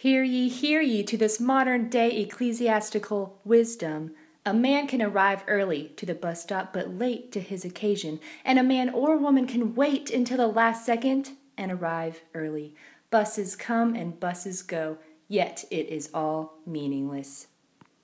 Hear ye, hear ye to this modern day ecclesiastical wisdom. A man can arrive early to the bus stop but late to his occasion, and a man or woman can wait until the last second and arrive early. Buses come and buses go, yet it is all meaningless.